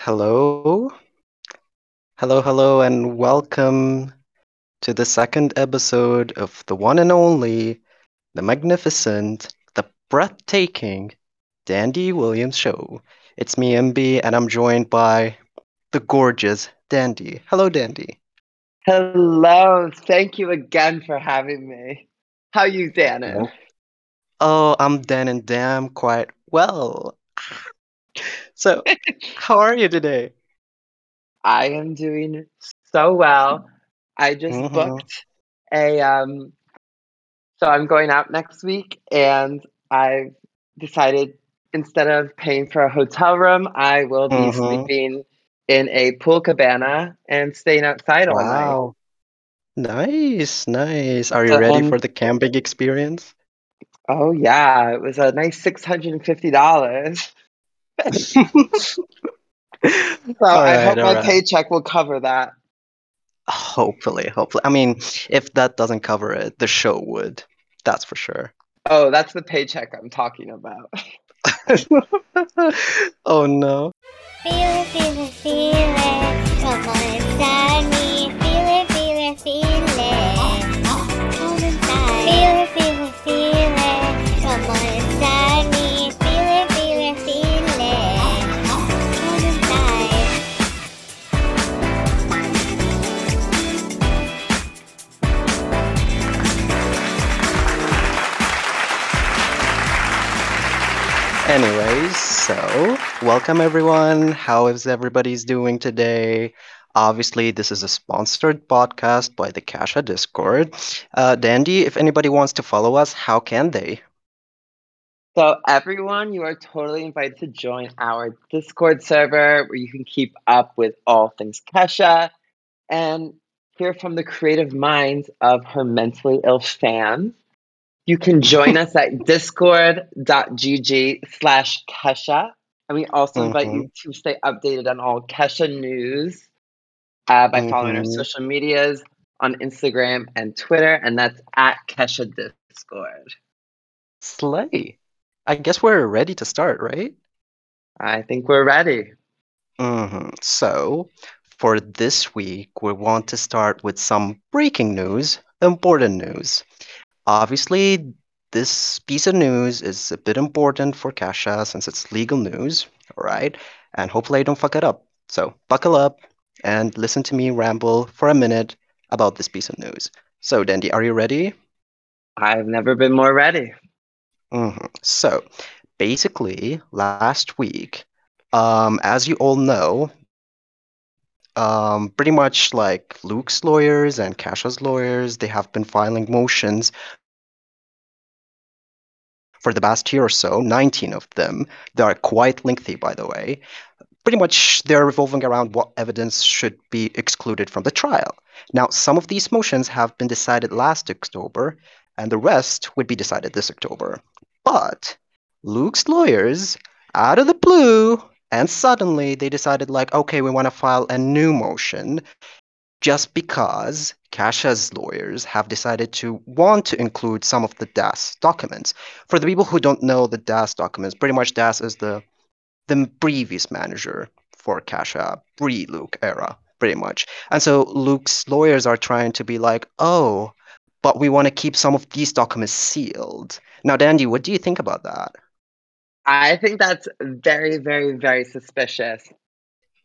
Hello. Hello, hello, and welcome to the second episode of the one and only, the magnificent, the breathtaking Dandy Williams Show. It's me, MB, and I'm joined by the gorgeous Dandy. Hello, Dandy. Hello. Thank you again for having me. How are you, Dan? Oh, I'm Dan and damn quite well. So, how are you today? I am doing so well. I just Mhm. booked a um so I'm going out next week and I've decided instead of paying for a hotel room, I will be Mhm. sleeping in a pool cabana and staying outside all night. Nice, nice. Are you So, ready um, for the camping experience? oh yeah, it was a nice six hundred and fifty dollars. So All I hope my right. paycheck will cover that. Hopefully, hopefully. I mean, if that doesn't cover it, the show would. That's for sure. Oh, that's the paycheck I'm talking about. oh no. Feel Anyways, so welcome everyone. How is everybody's doing today? Obviously, this is a sponsored podcast by the Kesha Discord. Uh, Dandy, if anybody wants to follow us, how can they? So, everyone, you are totally invited to join our Discord server where you can keep up with all things Kesha and hear from the creative minds of her mentally ill fans. You can join us at discord.gg slash Kesha. And we also invite you to stay updated on all Kesha news uh, by following our Mhm. social medias on Instagram and Twitter, and that's at Kesha Discord. Slay. I guess we're ready to start, right? I think we're ready. hmm So, for this week, we want to start with some breaking news, important news. Obviously, this piece of news is a bit important for Kesha since it's legal news, all right? And hopefully I don't fuck it up. So, buckle up and listen to me ramble for a minute about this piece of news. So, Dandy, are you ready? I've never been more ready. hmm So, basically, last week, um, as you all know, um, pretty much like Luke's lawyers and Kesha's lawyers, they have been filing motions for the past year or so, 19 of them. They are quite lengthy, by the way. Pretty much they're revolving around what evidence should be excluded from the trial. Now, some of these motions have been decided last October, and the rest would be decided this October. But Luke's lawyers, out of the blue, and suddenly they decided, like, okay, we want to file a new motion just because Kesha's lawyers have decided to want to include some of the DAS documents. For the people who don't know the DAS documents, pretty much DAS is the the previous manager for Kesha, pre-Luke era, pretty much. And so Luke's lawyers are trying to be like, oh, but we want to keep some of these documents sealed. Now, Dandy, what do you think about that? I think that's very, very, very suspicious.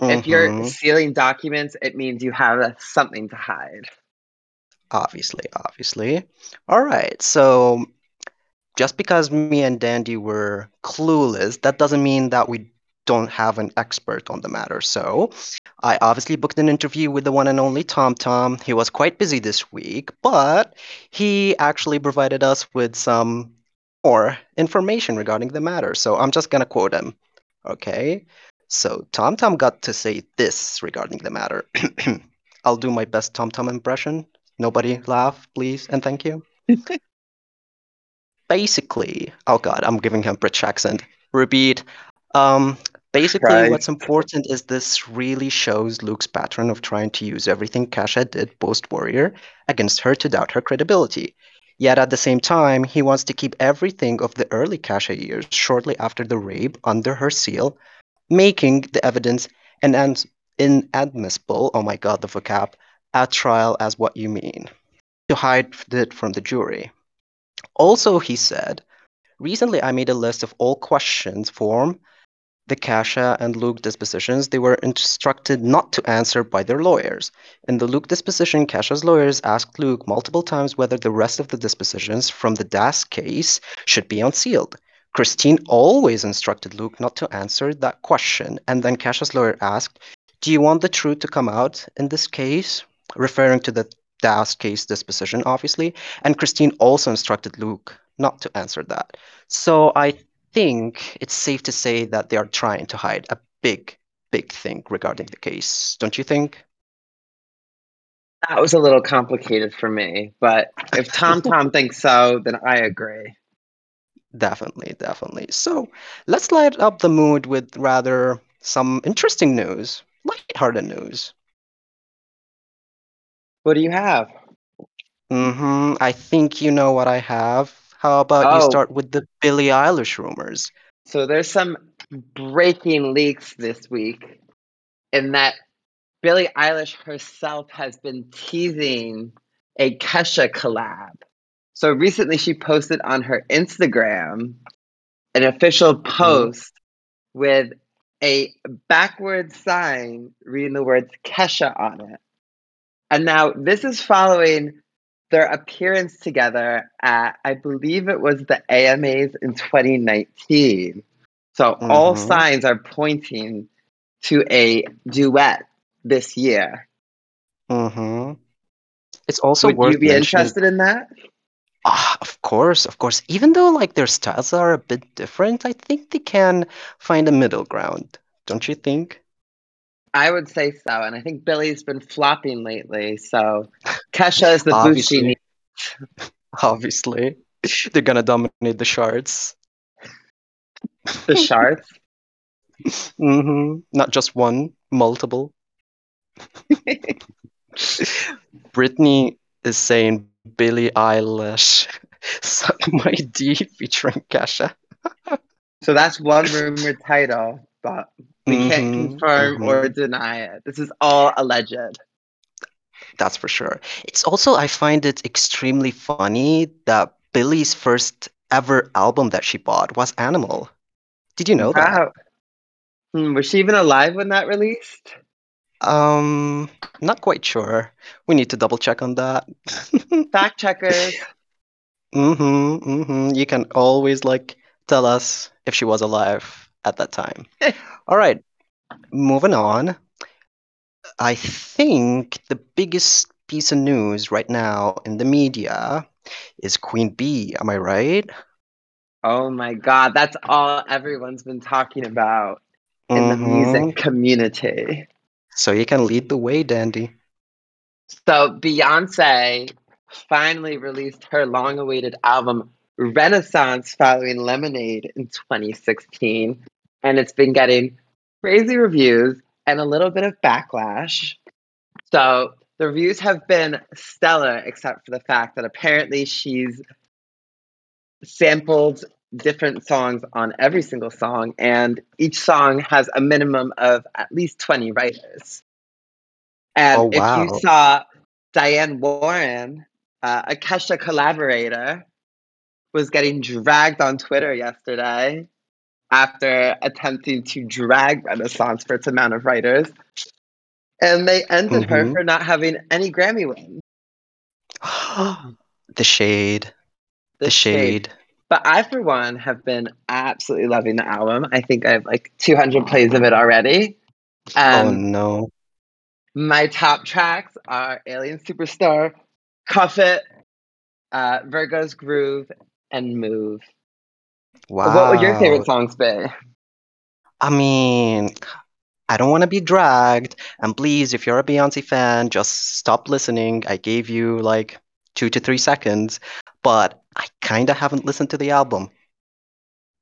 If you're Mhm. sealing documents, it means you have something to hide. Obviously, obviously. All right, so just because me and Dandy were clueless, that doesn't mean that we don't have an expert on the matter. So I obviously booked an interview with the one and only Tom Tom. He was quite busy this week, but he actually provided us with some more information regarding the matter. So I'm just gonna quote him. Okay. So Tom Tom got to say this regarding the matter. I'll do my best Tom Tom impression. Nobody laugh, please, and thank you. Basically, oh god, I'm giving him British accent. Repeat. Um, basically, Right. what's important is this really shows Luke's pattern of trying to use everything Kesha did post Warrior against her to doubt her credibility. Yet at the same time, he wants to keep everything of the early Kesha years shortly after the rape under her seal, making the evidence and inadmissible, oh my god, the vocab, at trial as what you mean, to hide it from the jury. Also, he said, recently I made a list of all questions form the Kesha and Luke dispositions they were instructed not to answer by their lawyers. In the Luke disposition, Kesha's lawyers asked Luke multiple times whether the rest of the dispositions from the Das case should be unsealed. Christine always instructed Luke not to answer that question, and then Kesha's lawyer asked, Do you want the truth to come out in this case? Referring to the Das case disposition, obviously. And Christine also instructed Luke not to answer that. So I think it's safe to say that they are trying to hide a big, big thing regarding the case. Don't you think? That was a little complicated for me, but if Tom Tom thinks so, then I agree. Definitely, definitely. So let's light up the mood with rather some interesting news, lighthearted news. What do you have? Mm-hmm. I think you know what I have. How about you Oh. start with the Billie Eilish rumors? So there's some breaking leaks this week in that Billie Eilish herself has been teasing a Kesha collab. So recently she posted on her Instagram an official post with a backward sign reading the words Kesha on it. And now this is following their appearance together at, I believe it was the AMAs in 2019. So all Mhm. signs are pointing to a duet this year. Mm-hmm. It's also Would worth you be mentioning. interested in that? Ah, of course, of course. Even though like their styles are a bit different, I think they can find a middle ground. Don't you think? I would say so. And I think Billie's been flopping lately. So Kesha is the boost she Obviously. needs. Obviously, they're gonna dominate the shards. The shards. Mm-hmm. Not just one, multiple. Brittany is saying Billie Eilish, Suck My D featuring Kesha. So that's one rumored title, but we can't Mhm, confirm mhm. or deny it. This is all alleged. That's for sure. It's also, I find it extremely funny that Billie's first ever album that she bought was Animal. Did you know that? Wow. Hmm, was she even alive when that released? Um, not quite sure. We need to double check on that. Fact checkers. Mm-hmm, mm-hmm. You can always like tell us if she was alive at that time. All right, moving on. I think the biggest piece of news right now in the media is Queen Bee. Am I right? Oh my god, that's all everyone's been talking about in the Mhm. music community. So you can lead the way, Dandy. So Beyonce finally released her long-awaited album Renaissance following Lemonade in 2016, and it's been getting crazy reviews and a little bit of backlash. So the reviews have been stellar, except for the fact that apparently she's sampled different songs on every single song, and each song has a minimum of at least 20 writers. And Oh, if you saw Diane Warren, uh, a Kesha collaborator, was getting dragged on Twitter yesterday after attempting to drag Renaissance for its amount of writers. And they ended her Mhm. for not having any Grammy wins. the shade, the, shade. But I, for one, have been absolutely loving the album. I think I have like 200 plays of it already. Oh Um, no. My top tracks are Alien Superstar, Cuff It, uh, Virgo's Groove, and Move. Wow. What would your favorite songs be? I mean, I don't want to be dragged. And please, if you're a Beyonce fan, just stop listening. I gave you like two to three seconds, but I kind of haven't listened to the album.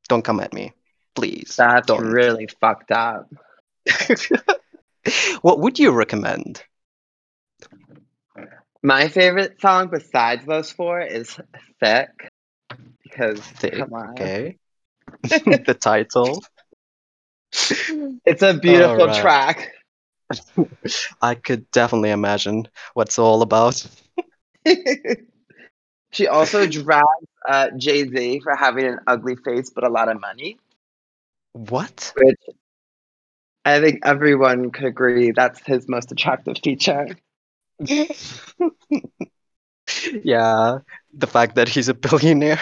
Don't come at me. Please. That's don't. really fucked up. what would you recommend? My favorite song besides those four is Thique. Because, Thick, come on. Okay. the title. It's a beautiful Alright. track. I could definitely imagine what's all about. She also drags uh, Jay Z for having an ugly face but a lot of money, What? which I think everyone could agree that's his most attractive feature. yeah, the fact that he's a billionaire.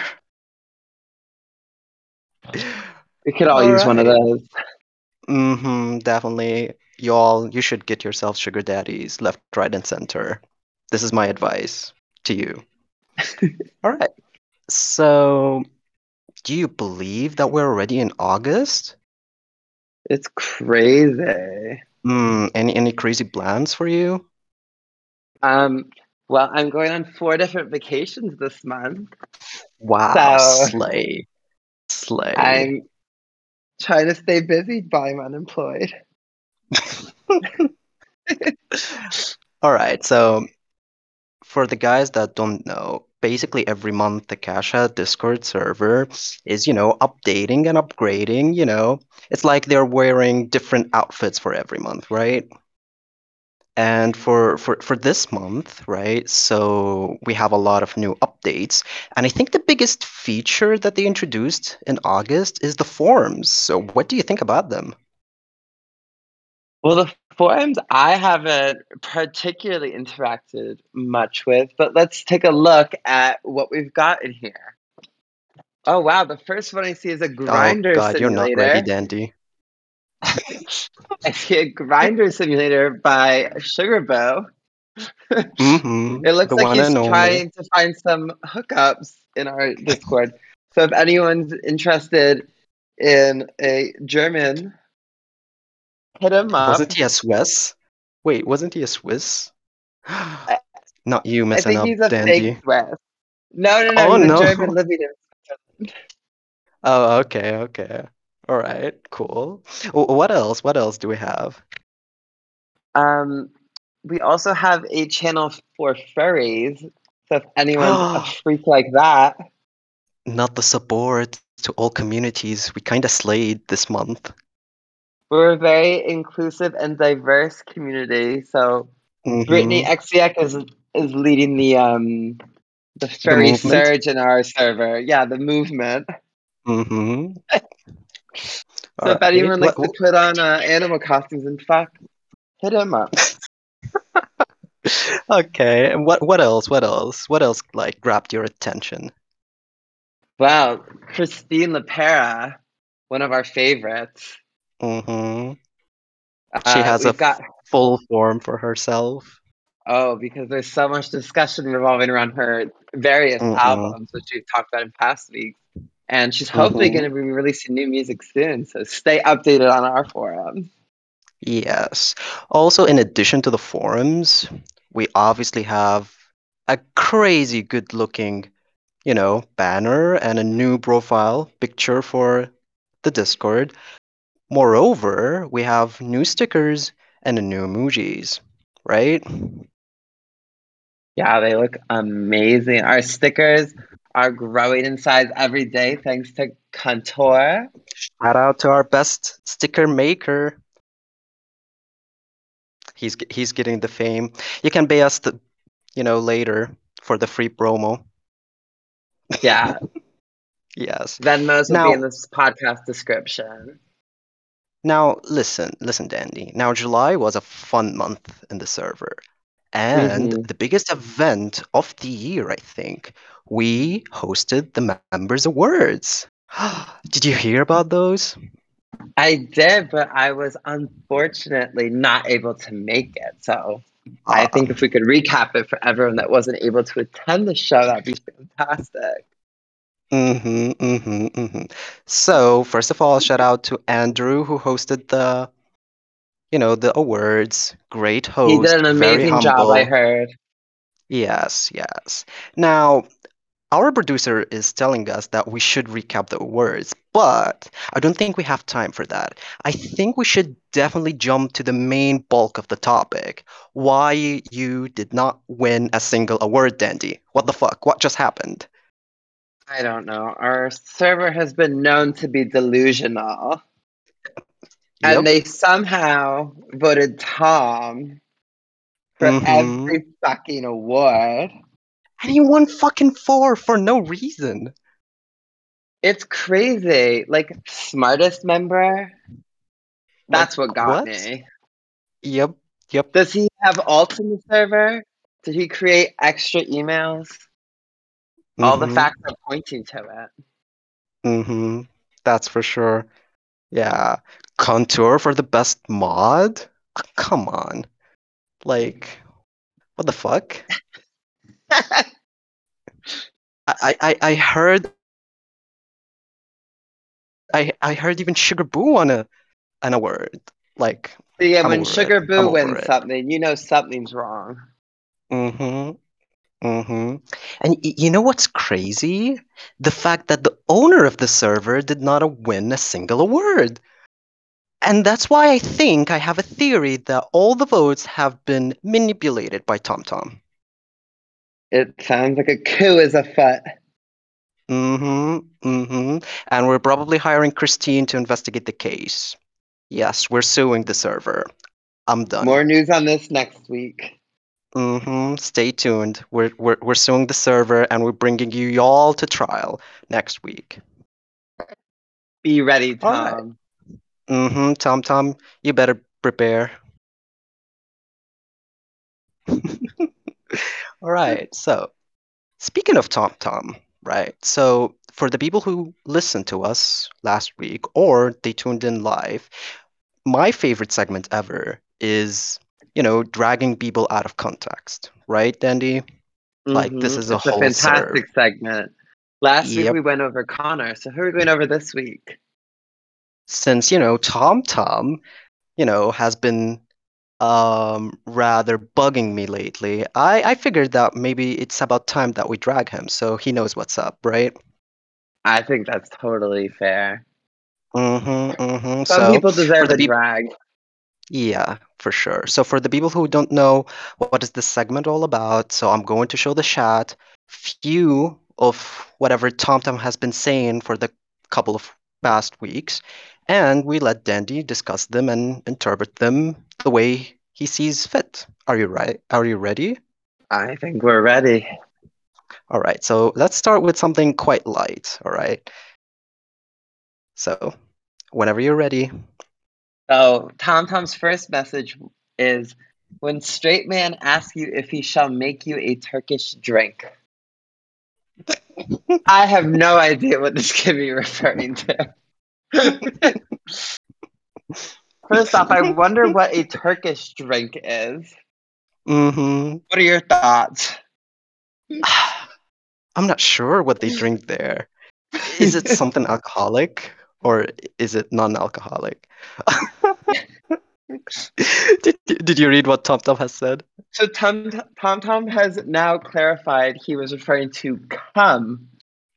We could all use one of those. Mm-hmm, definitely. Y'all, you should get yourself sugar daddies left, right, and center. This is my advice to you. All right. So, do you believe that we're already in August? It's crazy. Hmm, any any crazy plans for you? Um, well, I'm going on four different vacations this month. Wow, So- slay. Slay. I'm trying to stay busy while I'm unemployed. All right, so for the guys that don't know, basically every month the Kesha Discord server is, you know, updating and upgrading, you know. It's like they're wearing different outfits for every month, right? And for, for for this month, right? So we have a lot of new updates. And I think the biggest feature that they introduced in August is the forums. So what do you think about them? Well, the forums I haven't particularly interacted much with, but let's take a look at what we've got in here. Oh wow, the first one I see is a Grindr oh God, you're simulator. not ready, Dandy. I see a Grindr simulator by Sugarboo. Mm-hmm. It looks the like he's trying to find some hookups in our Discord. So if anyone's interested in a German, hit him up. Wasn't he a Swiss? Wait, wasn't he a Swiss? Not you I think up, he's a Dandy. fake Swiss. No, no, no, Oh, he's no. a German living in Oh, okay, okay. All right, cool. What else? What else do we have? Um, we also have a channel for furries. So if anyone's a freak like that, Not the support to all communities. We kind of slayed this month. We're a very inclusive and diverse community. So Mhm. Brittany XCX is is leading the um the furry movement? surge in our server. Yeah, the movement. Mm-hmm. So if anyone likes what- to put on uh, animal costumes and fuck, hit him up. Okay, and what what else? What else? What else like grabbed your attention? Wow, Christine Lepera, one of our favorites. Hmm Uh, She has a got full form for herself. oh because there's so much discussion revolving around her various Mhm. albums, which we've talked about in past weeks. And she's hopefully Mhm. going to be releasing new music soon, so stay updated on our forums. Yes. Also, in addition to the forums, we obviously have a crazy good looking, you know, banner and a new profile picture for the Discord. Moreover, we have new stickers and new emojis, right? Yeah, they look amazing. Our stickers are growing in size every day thanks to Contour. Shout out to our best sticker maker. He's he's getting the fame. You can pay us the, you know, later for the free promo. Yeah, Yes. Venmos will Now- be in this podcast description. Now, listen, listen, Dandy. Now, July was a fun month in the server. And Mhm. the biggest event of the year, I think, we hosted the Members Awards. Did you hear about those? I did, but I was unfortunately not able to make it. So I Ah, think if we could recap it for everyone that wasn't able to attend the show, that'd be fantastic. Mm-hmm, mm-hmm, mm-hmm. So, first of all, shout out to Andrew who hosted the, you know, the awards. Great host. he did an very amazing job, I heard. Yes, yes. Now, our producer is telling us that we should recap the awards, but I don't think we have time for that. I think we should definitely jump to the main bulk of the topic. Why you did not win a single award, Dandy. What the fuck? What just happened? I don't know. Our server has been known to be delusional. and they somehow voted Tom for Mhm. every fucking award. And he won fucking four for no reason. It's crazy. Like smartest member. That's Like, what got what? me. Yep. Yep. Does he have alt in the server? Did he create extra emails? All the Mhm. facts are pointing to it. Mm-hmm. That's for sure. Yeah. Contour for the best mod? Come on. Like, what the fuck? I, I, I heard I I heard even Sugar Boo on a an award. Like, yeah, I'm when Sugar it. Boo wins it. something, you know something's wrong. mm-hmm. Mm-hmm. And y- you know what's crazy? The fact that the owner of the server did not win a single award. And that's why I think I have a theory that all the votes have been manipulated by TomTom. It sounds like a coup is afoot. Mm-hmm. Mm-hmm. And we're probably hiring Christine to investigate the case. Yes, we're suing the server. I'm done. More news on this next week. Mm-hmm. Stay tuned. We're, we're we're suing the server and we're bringing you all to trial next week. Be ready, All right. Tom. Mm-hmm. Tom Tom, you better prepare. All right. So, speaking of Tom Tom, right? So, for the people who listened to us last week or they tuned in live, my favorite segment ever is, you know, dragging people out of context, right, Dandy? Like, this Mhm. is a it's a whole fantastic segment. Last week we went over Connor, so who are we going over this week? Since, you know, Tom Tom, you know, has been um rather bugging me lately, I I figured that maybe it's about time that we drag him so he knows what's up, right? I think that's totally fair. Mm-hmm. Mm-hmm. Some So people deserve the a peop- drag. Yeah, for sure. So for the people who don't know what is this segment all about, so I'm going to show the chat few of whatever TomTom has been saying for the couple of past weeks, and we let Dandy discuss them and interpret them the way he sees fit. Are you right? Are you ready? I think we're ready. All right. So let's start with something quite light. All right. So whenever you're ready. So Tom Tom's first message is when straight man asks you if he shall make you a Turkish drink. I have no idea what this could be referring to. First off, I wonder what a Turkish drink is. Mm-hmm. What are your thoughts? I'm not sure what they drink there. Is it something alcoholic or is it non-alcoholic? did, did you read what Tom Tom has said? So Tom Tom Tom has now clarified he was referring to cum.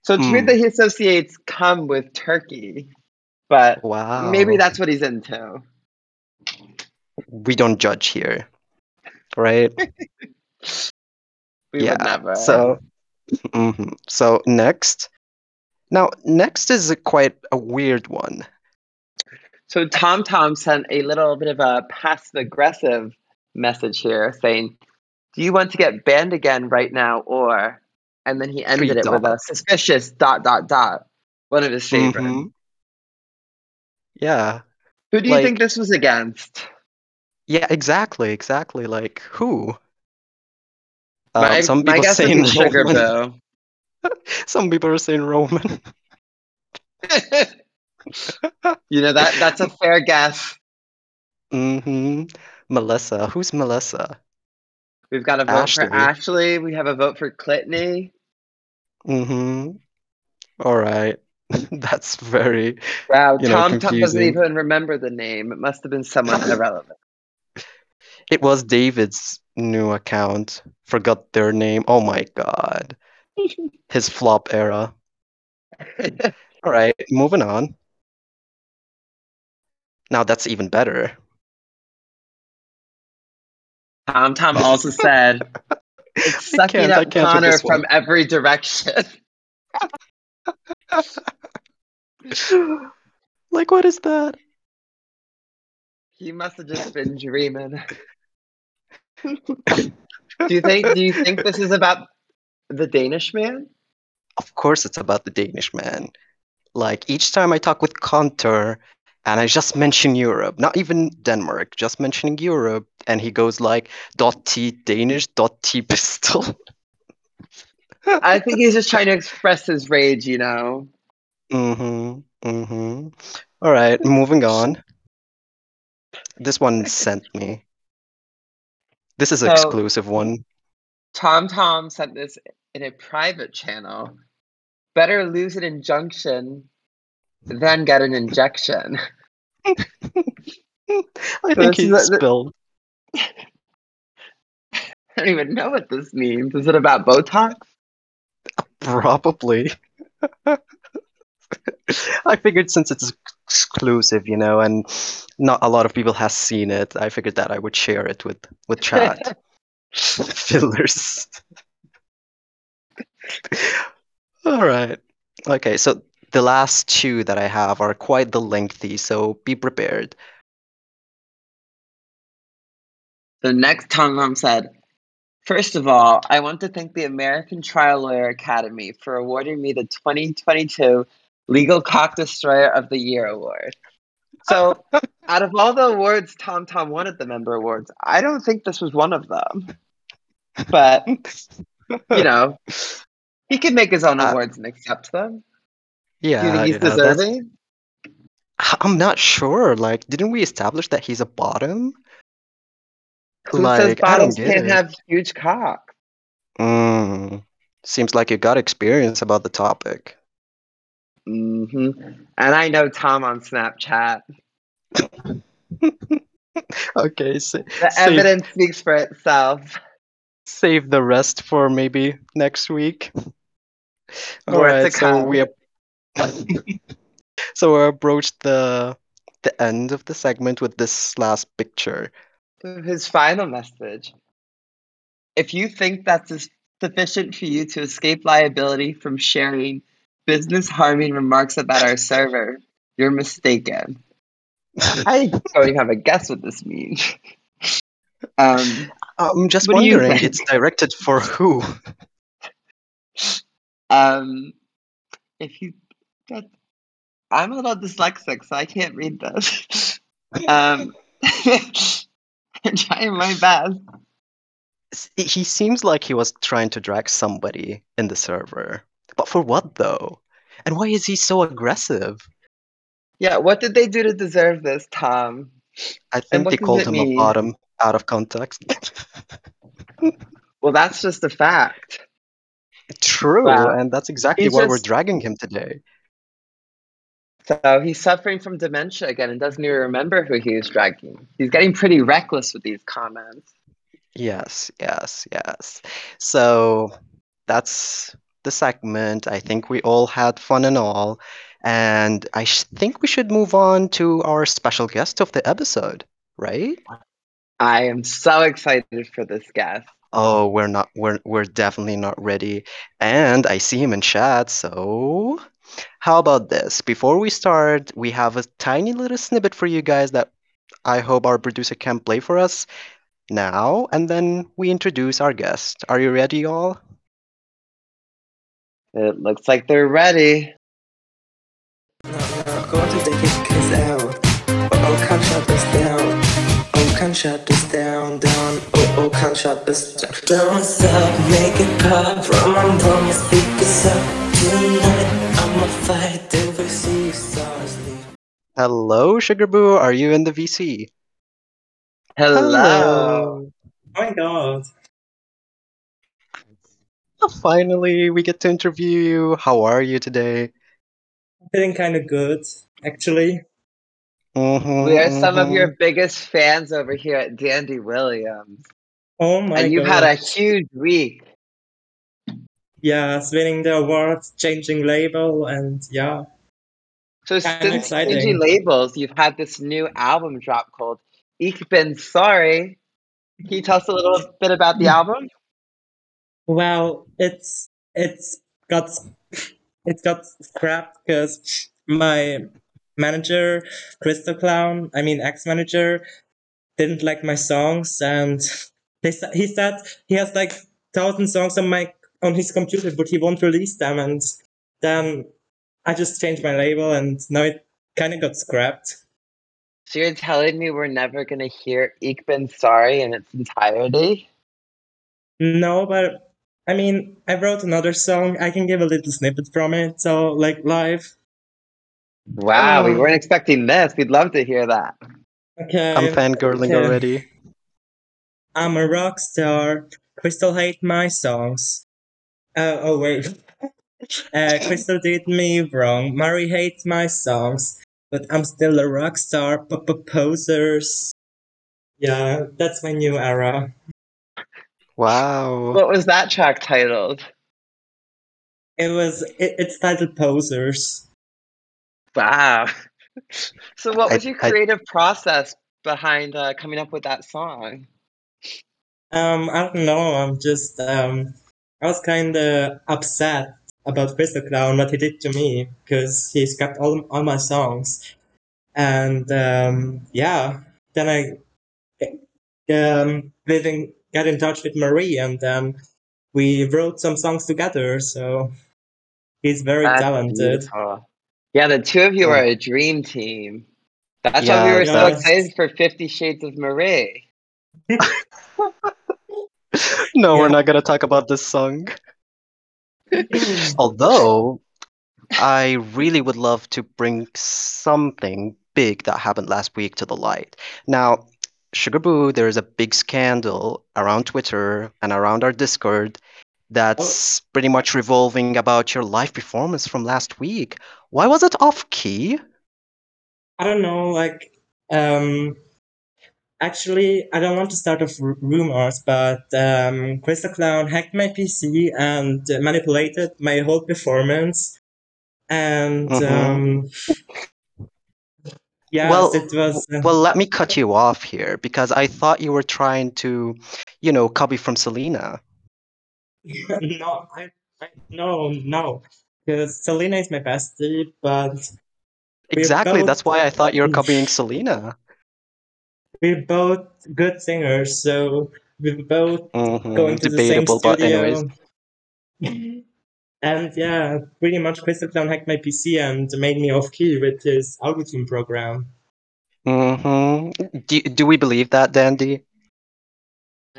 So it's weird Hmm. that he associates cum with turkey, but Wow. maybe that's what he's into. we don't judge here, right? We yeah. would never. So, mhm. so next. Now, next is a quite a weird one. So Tom Tom sent a little bit of a passive aggressive message here saying, Do you want to get banned again right now or and then he ended Three it with a suspicious dot dot dot. One of his favorites. Mhm. Yeah. Who do you Like- think this was against? Yeah, exactly, exactly. Like who? Um, my some my people guess saying Sugar Roman. Some people are saying Roman. you know that that's a fair guess. hmm Melissa. Who's Melissa? We've got a vote Ashley. for Ashley. We have a vote for Clitney. hmm All right. That's very. Wow, You know, Tom Tom doesn't even remember the name. It must have been someone irrelevant. It was David's new account. Forgot their name. Oh my god. His flop era. All right, moving on. Now that's even better. Tom Tom also said, "It's sucking up Connor from every direction." like, what is that? He must have just been dreaming. do you think? Do you think this is about the Danish man? Of course, it's about the Danish man. Like each time I talk with Contour and I just mention Europe, not even Denmark, just mentioning Europe, and he goes like dot T Danish dot T pistol. I think he's just trying to express his rage, you know. mm-hmm. Mm-hmm. All right, moving on. This one sent me. This is So- exclusive one. Tom Tom sent this in a private channel. Better lose an injunction than get an injection. I think this he is spilled. I don't even know what this means. Is it about Botox? Probably. I figured since it's exclusive, you know, and not a lot of people has seen it, I figured that I would share it with with chat. Fillers. All right. Okay, so the last two that I have are quite the lengthy, so be prepared. The next Tom Tom said, First of all, I want to thank the American Trial Lawyer Academy for awarding me the 2022 Legal Cock Destroyer of the Year award. So, out of all the awards Tom Tom won at the member awards, I don't think this was one of them. But, you know, he can make his own Uh, awards and accept them. Yeah, Do you think he's deserving? I'm not sure. Like, didn't we establish that he's a bottom? Who says Like, don't bottoms can't it. have huge cock? Mm. Seems like you got experience about the topic. hmm And I know Tom on Snapchat. Okay, sa- The save, evidence speaks for itself. Save the rest for maybe next week. All More right, so we so we approached the the end of the segment with this last picture. His final message. If you think that's sufficient for you to escape liability from sharing business harming remarks about our server, you're mistaken. I don't even have a guess what this means. Um, I'm just What wondering, it's directed for who? um, if you, that, I'm a little dyslexic, so I can't read this. um, I'm trying my best. He seems like he was trying to drag somebody in the server. But for what though? And why is he so aggressive? Yeah, what did they do to deserve this, Tom? I think they called him mean? a bottom out of context. Well, that's just a fact. True, Wow. and that's exactly He's why we're dragging him today. So he's suffering from dementia again and doesn't even remember who he was dragging. He's getting pretty reckless with these comments. Yes, yes, yes. So that's the segment. I think we all had fun and all. And I sh think we should move on to our special guest of the episode, right? I am so excited for this guest. Oh, we're not we're we're definitely not ready. And I see him in chat, so how about this? Before we start, we have a tiny little snippet for you guys that I hope our producer can play for us now, and then we introduce our guest. Are you ready, y'all? It looks like they're ready. Go to can't shut us down, down. Oh, oh, can't shut us down. Don't stop, make it pop. From my bum, speak us up. Tonight, I'ma fight till we see stars leave. Hello, Sugar Boo. Are you in the VC? Hello. Oh my god. Finally, we get to interview you. How are you today? I'm feeling kind of good, actually. Mhm, We are some of your biggest fans over here at Dandy Williams. Oh my and you've had a huge week. Yes, winning the awards, changing label, and yeah. So Kinda since exciting. changing labels, you've had this new album drop called Ich bin sorry. Can you tell us a little bit about the album? Well, it's it's got it's got scrapped because my manager, Crystal Clown, I mean ex manager, didn't like my songs, and they he said he has like thousand songs on my on his computer, but he won't release them, and then I just changed my label, and now it kind of got scrapped. So you're telling me we're never gonna hear Ik Ben Sorry in its entirety? No, but I mean, I wrote another song. I can give a little snippet from it, so like live. Wow, we Oh. weren't expecting this. We'd love to hear that. Okay. I'm fangirling okay. already. I'm a rock star. Crystal hate my songs. Uh, oh wait. Uh, Crystal did me wrong. Mary hates my songs, but I'm still a rock star. Posers. Yeah, that's my new era. Wow. What was that track titled? It was. It, it's titled Posers. Wow. So what I- was your I- creative process behind uh, coming up with that song? Um, I don't know. I'm just. Um, I was kind of upset about Crystal Clown what he did to me because he scrapped all all my songs, and um, yeah, then I um living got in touch with Marie, and then we wrote some songs together. So he's very That's talented. beautiful. Yeah, the two of you Yeah. are a dream team. That's why we Yeah, were so excited for Fifty Shades of Marie. no, we're not gonna talk about this song. Although, I really would love to bring something big that happened last week to the light. Now, Sugar Boo, there is a big scandal around Twitter and around our Discord that's pretty much revolving about your live performance from last week. Why was it off key? I don't know, like, um, actually, I don't want to start off r- rumors, but um, Crystal Clown hacked my PC and uh, manipulated my whole performance. And, Mhm. um, yes, well, it was. uh, well, let me cut you off here because I thought you were trying to, you know, copy from Selena. no, I, I, no, no. Because Selena is my bestie, but Exactly. both- That's why I thought you were copying Selena. we're both good singers, so we're both Mhm, going to the same Debatable, but studio. anyways. and yeah, pretty much Crystal Clown hacked my PC and made me off key with his autotune program. hmm Do, do we believe that, Dandy?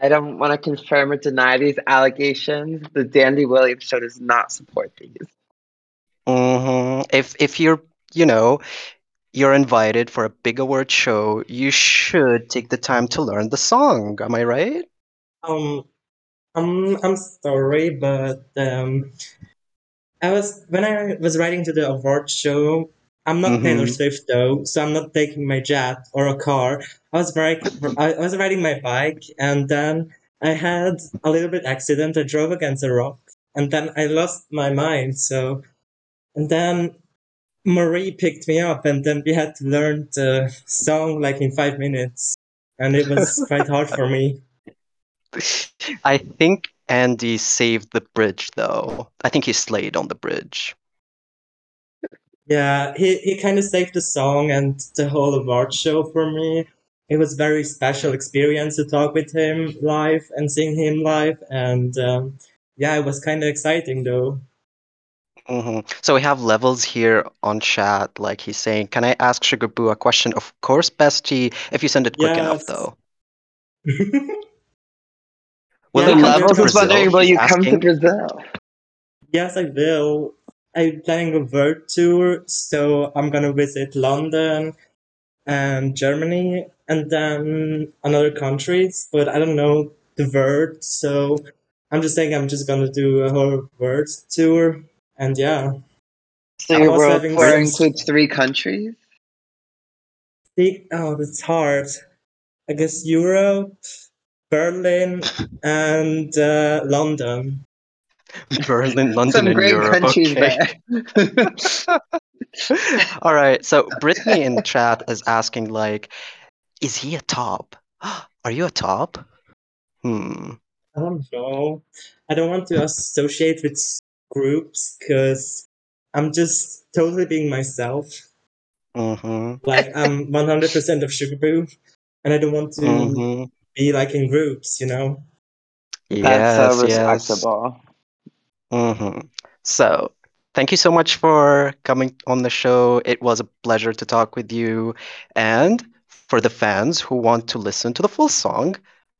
I don't want to confirm or deny these allegations. The Dandy Williams show does not support these. hmm If if you're, you know, you're invited for a big award show, you should take the time to learn the song. Am I right? Um, I'm I'm sorry, but um, I was when I was writing to the award show. I'm not Taylor Mhm. Swift though, so I'm not taking my jet or a car. I was very, I was riding my bike, and then I had a little bit accident. I drove against a rock, and then I lost my mind. So, and then Marie picked me up, and then we had to learn the song like in five minutes, and it was quite hard for me. I think Andy saved the bridge, though. I think he slayed on the bridge. Yeah, he, he kind of saved the song and the whole award show for me. It was very special experience to talk with him live and sing him live, and um, yeah, it was kind of exciting though. hmm So we have levels here on chat, like he's saying, "Can I ask Sugar Boo a question?" Of course, bestie, if you send it quick enough, though. Will Yeah, you I'm come to Brazil? wondering, will He's you come to. Brazil? yes, I will. I'm planning a world tour, so I'm gonna visit London and Germany and then another countries, but I don't know the word, so I'm just saying I'm just gonna do a whole world tour, and yeah. So your world tour some- includes three countries? Oh, it's hard. I guess Europe, Berlin, and uh, London. Berlin, London, Some and great Europe. countries Okay. there. All right. So Brittany in chat is asking, like, is he a top? Are you a top? Hmm. I don't know. I don't want to associate with groups because I'm just totally being myself. Mm-hmm. Like I'm 100% of Sugarboo, and I don't want to Mm-hmm. be like in groups, you know. That's so Yes, yes. Respectable. hmm So, thank you so much for coming on the show. It was a pleasure to talk with you. And for the fans who want to listen to the full song,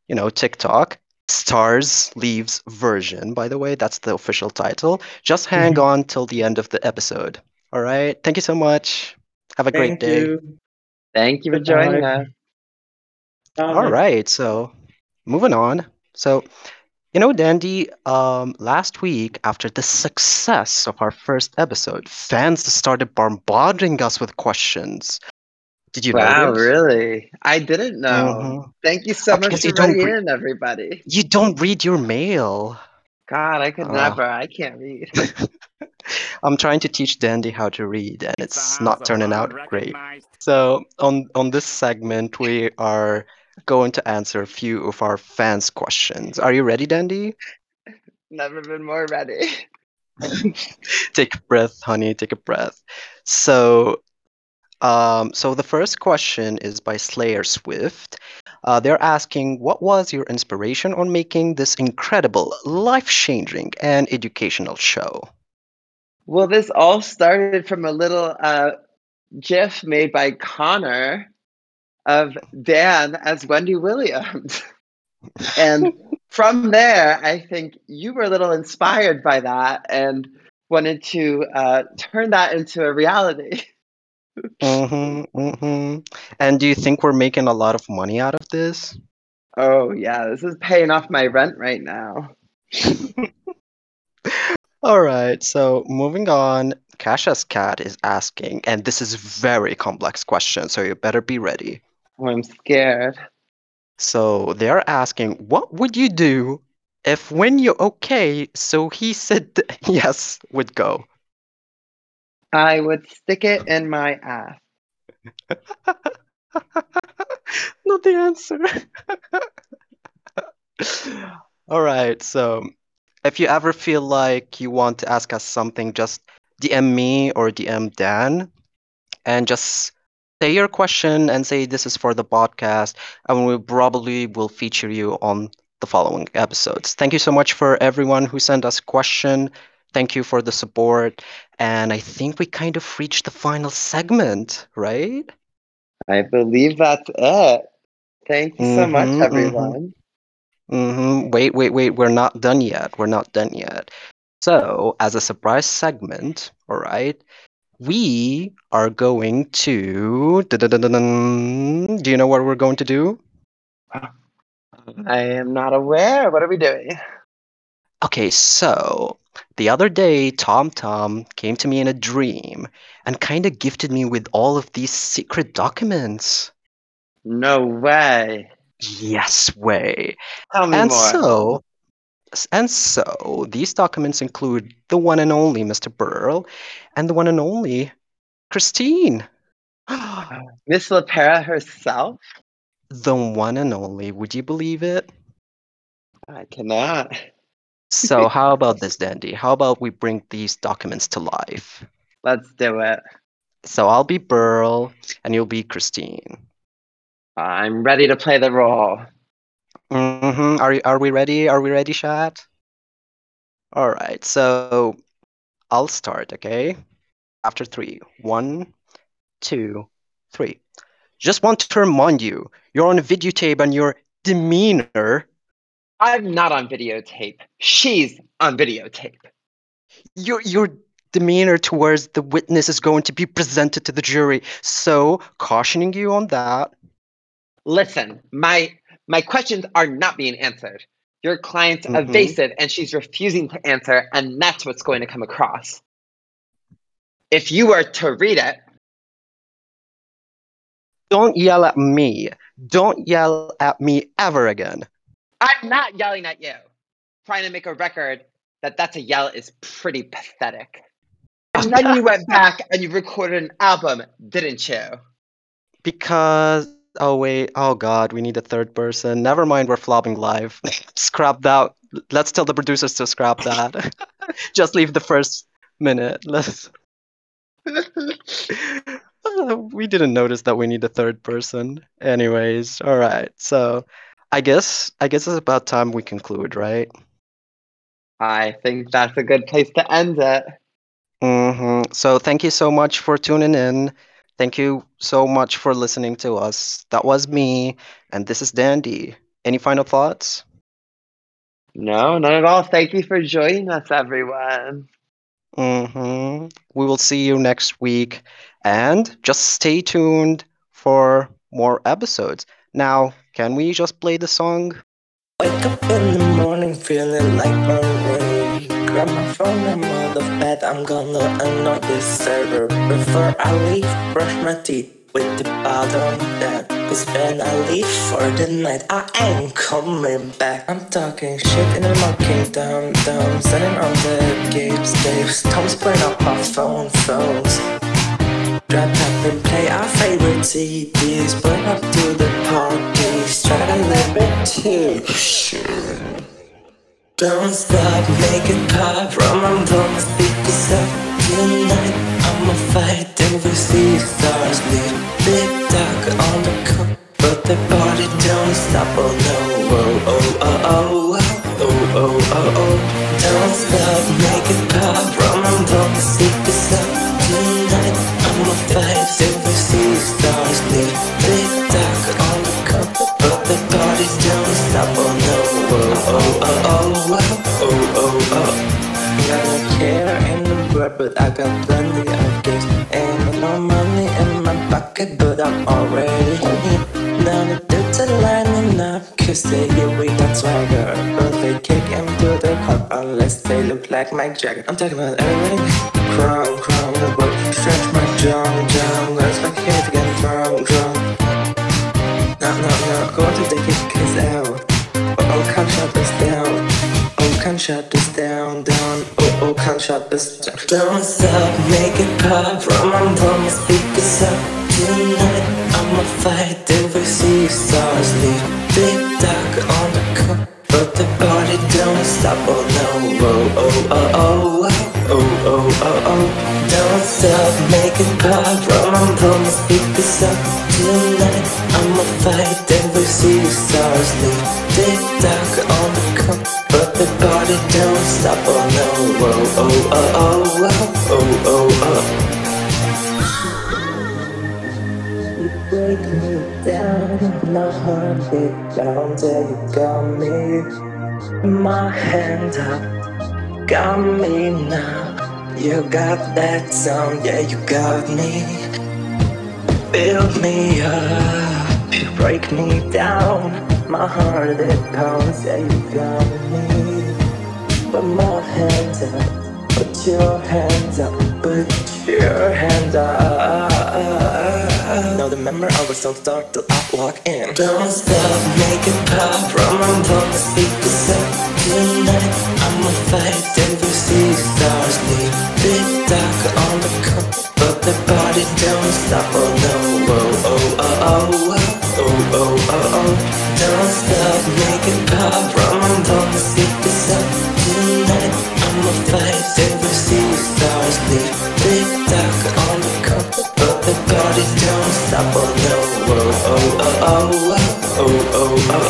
you know, TikTok, Stars Leaves version, by the way, that's the official title. Just hang Mhm. on till the end of the episode. All right. Thank you so much. Have a great Thank day. you. Thank you for joining us. All right. So moving on. So, you know, Dandy, um, last week, after the success of our first episode, fans started bombarding us with questions. Did you know? Wow, really? I didn't know. Mhm. Thank you so Oh, much because for you don't writing re- in, everybody. You don't read your mail. God, I could Oh. never. I can't read. I'm trying to teach Dandy how to read, and it's not turning out great. So, on on this segment, we are going to answer a few of our fans' questions. Are you ready, Dandy? Never been more ready. take a breath, honey. Take a breath. So, um, so the first question is by Slayer Swift. Uh, they're asking, what was your inspiration on making this incredible, life-changing, and educational show? Well, this all started from a little uh, GIF made by Connor of Dan as Wendy Williams. and from there, I think you were a little inspired by that and wanted to uh, turn that into a reality. Mm-hmm, mm-hmm. And do you think we're making a lot of money out of this? Oh, yeah, this is paying off my rent right now. All right, so moving on, Kesha's cat is asking, and this is very complex question, so you better be ready. Oh, I'm scared. So they're asking, what would you do if when you're okay, so he said th- yes would go? I would stick it in my ass. Not the answer. All right, so if you ever feel like you want to ask us something, just DM me or DM Dan and just say your question and say this is for the podcast, and we probably will feature you on the following episodes. Thank you so much for everyone who sent us question. Thank you for the support. And I think we kind of reached the final segment, right? I believe that's it. Thank you so much, Mhm, mhm. everyone. hmm Wait, wait, wait. We're not done yet. We're not done yet. So, as a surprise segment, all right, we are going to. Do you know what we're going to do? I am not aware. What are we doing? Okay, so the other day, TomTom came to me in a dream and kind of gifted me with all of these secret documents. No way. Yes, way. Tell me And more. so, and so, these documents include the one and only Mr. Burl and the one and only Christine. Miss Lepera herself? the one and only. Would you believe it? I cannot. So, how about this, Dandy? How about we bring these documents to life? Let's do it. So, I'll be Burl and you'll be Christine. I'm ready to play the role. Mm-hmm. Are, are we ready? Are we ready, chat? All right, so I'll start, okay? After three. One, two, three. Just want to remind you, you're on a videotape and your demeanor, I'm not on videotape. She's on videotape. your your demeanor towards the witness is going to be presented to the jury. So, cautioning you on that. Listen, my my questions are not being answered. Your client's Mhm. evasive and she's refusing to answer, and that's what's going to come across. If you were to read it, Don't yell at me. Don't yell at me ever again. I'm not yelling at you. Trying to make a record that that's a yell is pretty pathetic. And then you went back and you recorded an album, didn't you? Because oh wait, oh god, we need a third person. Never mind, we're flopping live. scrap that. Let's tell the producers to scrap that. Just leave the first minute. Let's we didn't notice that we need a third person. Anyways, all right. So, I guess I guess it's about time we conclude, right? I think that's a good place to end it. hmm So, thank you so much for tuning in. Thank you so much for listening to us. That was me, and this is Dandy. Any final thoughts? No, not at all. Thank you for joining us, everyone. hmm We will see you next week, and just stay tuned for more episodes. Now, can we just play the song? Wake up in the morning feeling like Marie. Grab my phone, I'm out of bed. I'm gonna annoy this server. Before I leave, brush my teeth with the bottom down. Cause when I leave for the night, I ain't coming back. I'm talking shit in the market down, down. Sending on the games, games. Tom's playing up my phone, phones. Drop up and play our favorite CDs. Burn up to the parties. Try to live it too. Don't stop, make it pop. From on the speakers up tonight. I'ma fight till we see stars. Leave big dog on the cup, but the party don't stop. Oh no, oh oh oh oh oh oh oh oh. Don't stop, make it pop. But I got plenty of games. Ain't no money in my pocket, but I'm already. Now the dudes are lining up, cause they get weak, that's swagger. But they kick into the club unless they look like Mick Jagger. I'm talking about everything. Crown, crown, the book, stretch my jaw, jaw. Let's make it again, drunk, drunk. No, no, no, go to the kick is out. Oh, can't shut this down. Oh, can't shut down. Shut this down. Don't stop, make it pop. From on the speakers up tonight. I'ma fight till we see stars. Leave big dog on the cup, but the party don't stop. Oh no, oh, oh, oh, oh, oh, oh, oh, oh, oh. Don't stop, make it pop. From on the speakers up tonight. I'ma fight my heart beat down till you got me. My hand up, got me now. You got that sound, yeah, you got me. Build me up, you break me down. My heart it pounds, yeah, you got me. Put my hands up, put your hands up, put your hands up. Now the memory always don't start till I walk in. Don't stop, make it pop from on the speakers up tonight. I'ma fight we see stars. Leave big dark on the cup, but the party don't stop. Oh no, oh oh oh oh oh oh oh oh. Don't stop, make it pop from on the speakers up tonight. I'ma fight we see stars. Leave Oh no, oh oh oh oh oh oh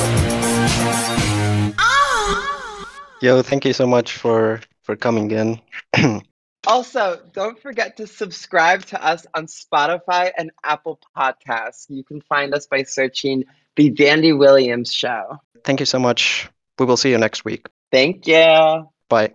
oh. Yo, thank you so much for for coming in. Also, don't forget to subscribe to us on Spotify and Apple Podcasts. You can find us by searching The Dandy Williams Show. thank you so much. We will see you next week. Thank you. Bye.